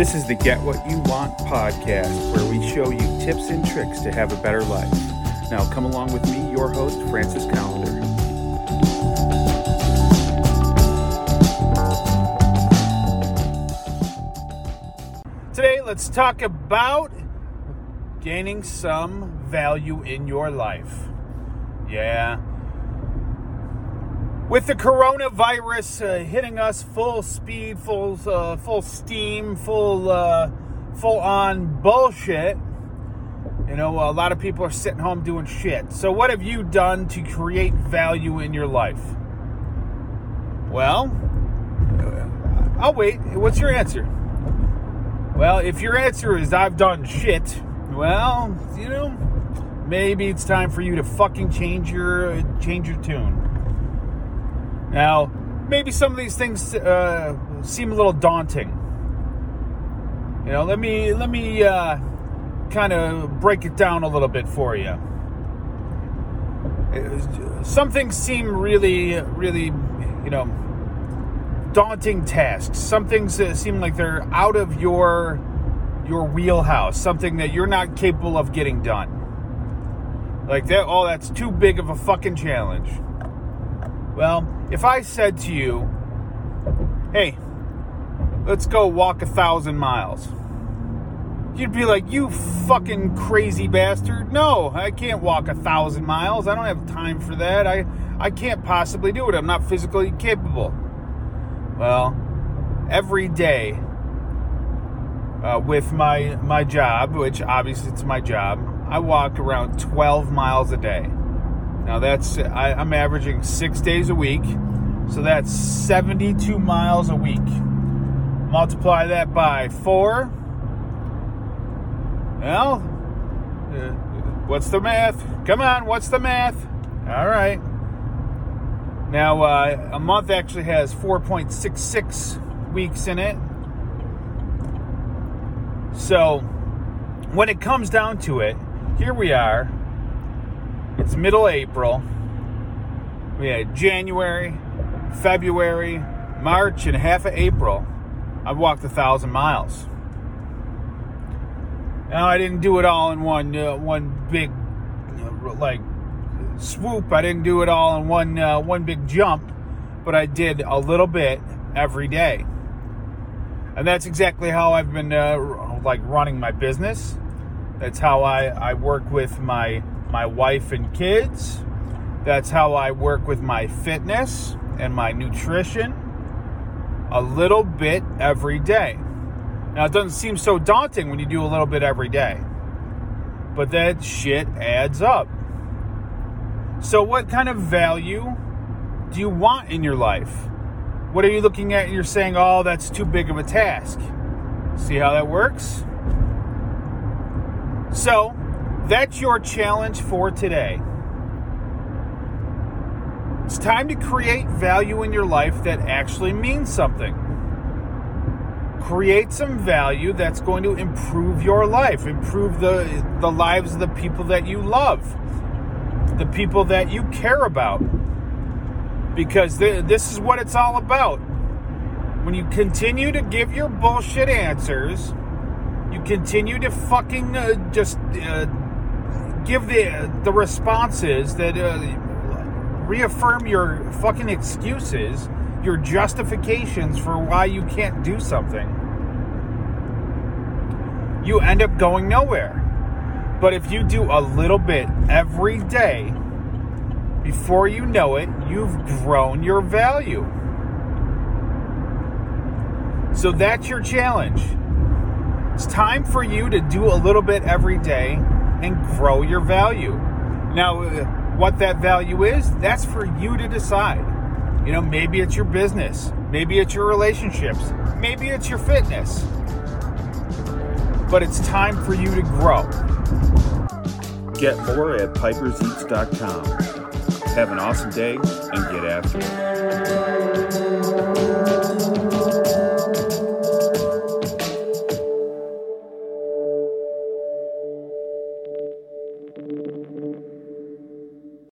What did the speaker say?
This is the Get What You Want podcast, where we show you tips and tricks to have a better life. Now, come along with me, your host, Francis Callender. Today, let's talk about gaining some value in your life. Yeah. With the coronavirus uh, hitting us full speed, full uh, full steam, full uh, full on bullshit, you know, a lot of people are sitting home doing shit. So, what have you done to create value in your life? Well, uh, I'll wait. What's your answer? Well, if your answer is I've done shit, well, you know, maybe it's time for you to fucking change your change your tune. Now, maybe some of these things uh, seem a little daunting. You know, let me let me uh, kind of break it down a little bit for you. Some things seem really, really, you know, daunting tasks. Some things uh, seem like they're out of your your wheelhouse, something that you're not capable of getting done. Like that, oh, that's too big of a fucking challenge. Well, if I said to you, hey, let's go walk a thousand miles, you'd be like, you fucking crazy bastard. No, I can't walk a thousand miles. I don't have time for that. I, I can't possibly do it. I'm not physically capable. Well, every day uh, with my my job, which obviously it's my job, I walk around 12 miles a day. Now that's I, I'm averaging six days a week, so that's 72 miles a week. Multiply that by four. Well, uh, what's the math? Come on, what's the math? All right. Now, uh, a month actually has 4.66 weeks in it. So, when it comes down to it, here we are. It's middle April. We had January, February, March, and half of April. I've walked a thousand miles. Now I didn't do it all in one uh, one big like swoop. I didn't do it all in one uh, one big jump, but I did a little bit every day, and that's exactly how I've been uh, like running my business. That's how I, I work with my my wife and kids. That's how I work with my fitness and my nutrition a little bit every day. Now, it doesn't seem so daunting when you do a little bit every day, but that shit adds up. So, what kind of value do you want in your life? What are you looking at and you're saying, oh, that's too big of a task? See how that works? So, that's your challenge for today. It's time to create value in your life that actually means something. Create some value that's going to improve your life, improve the, the lives of the people that you love, the people that you care about. Because th- this is what it's all about. When you continue to give your bullshit answers, you continue to fucking uh, just uh, give the the responses that uh, reaffirm your fucking excuses, your justifications for why you can't do something, you end up going nowhere. But if you do a little bit every day, before you know it, you've grown your value. So that's your challenge. It's time for you to do a little bit every day and grow your value. Now, uh, what that value is, that's for you to decide. You know, maybe it's your business, maybe it's your relationships, maybe it's your fitness. But it's time for you to grow. Get more at piperseats.com. Have an awesome day and get after it.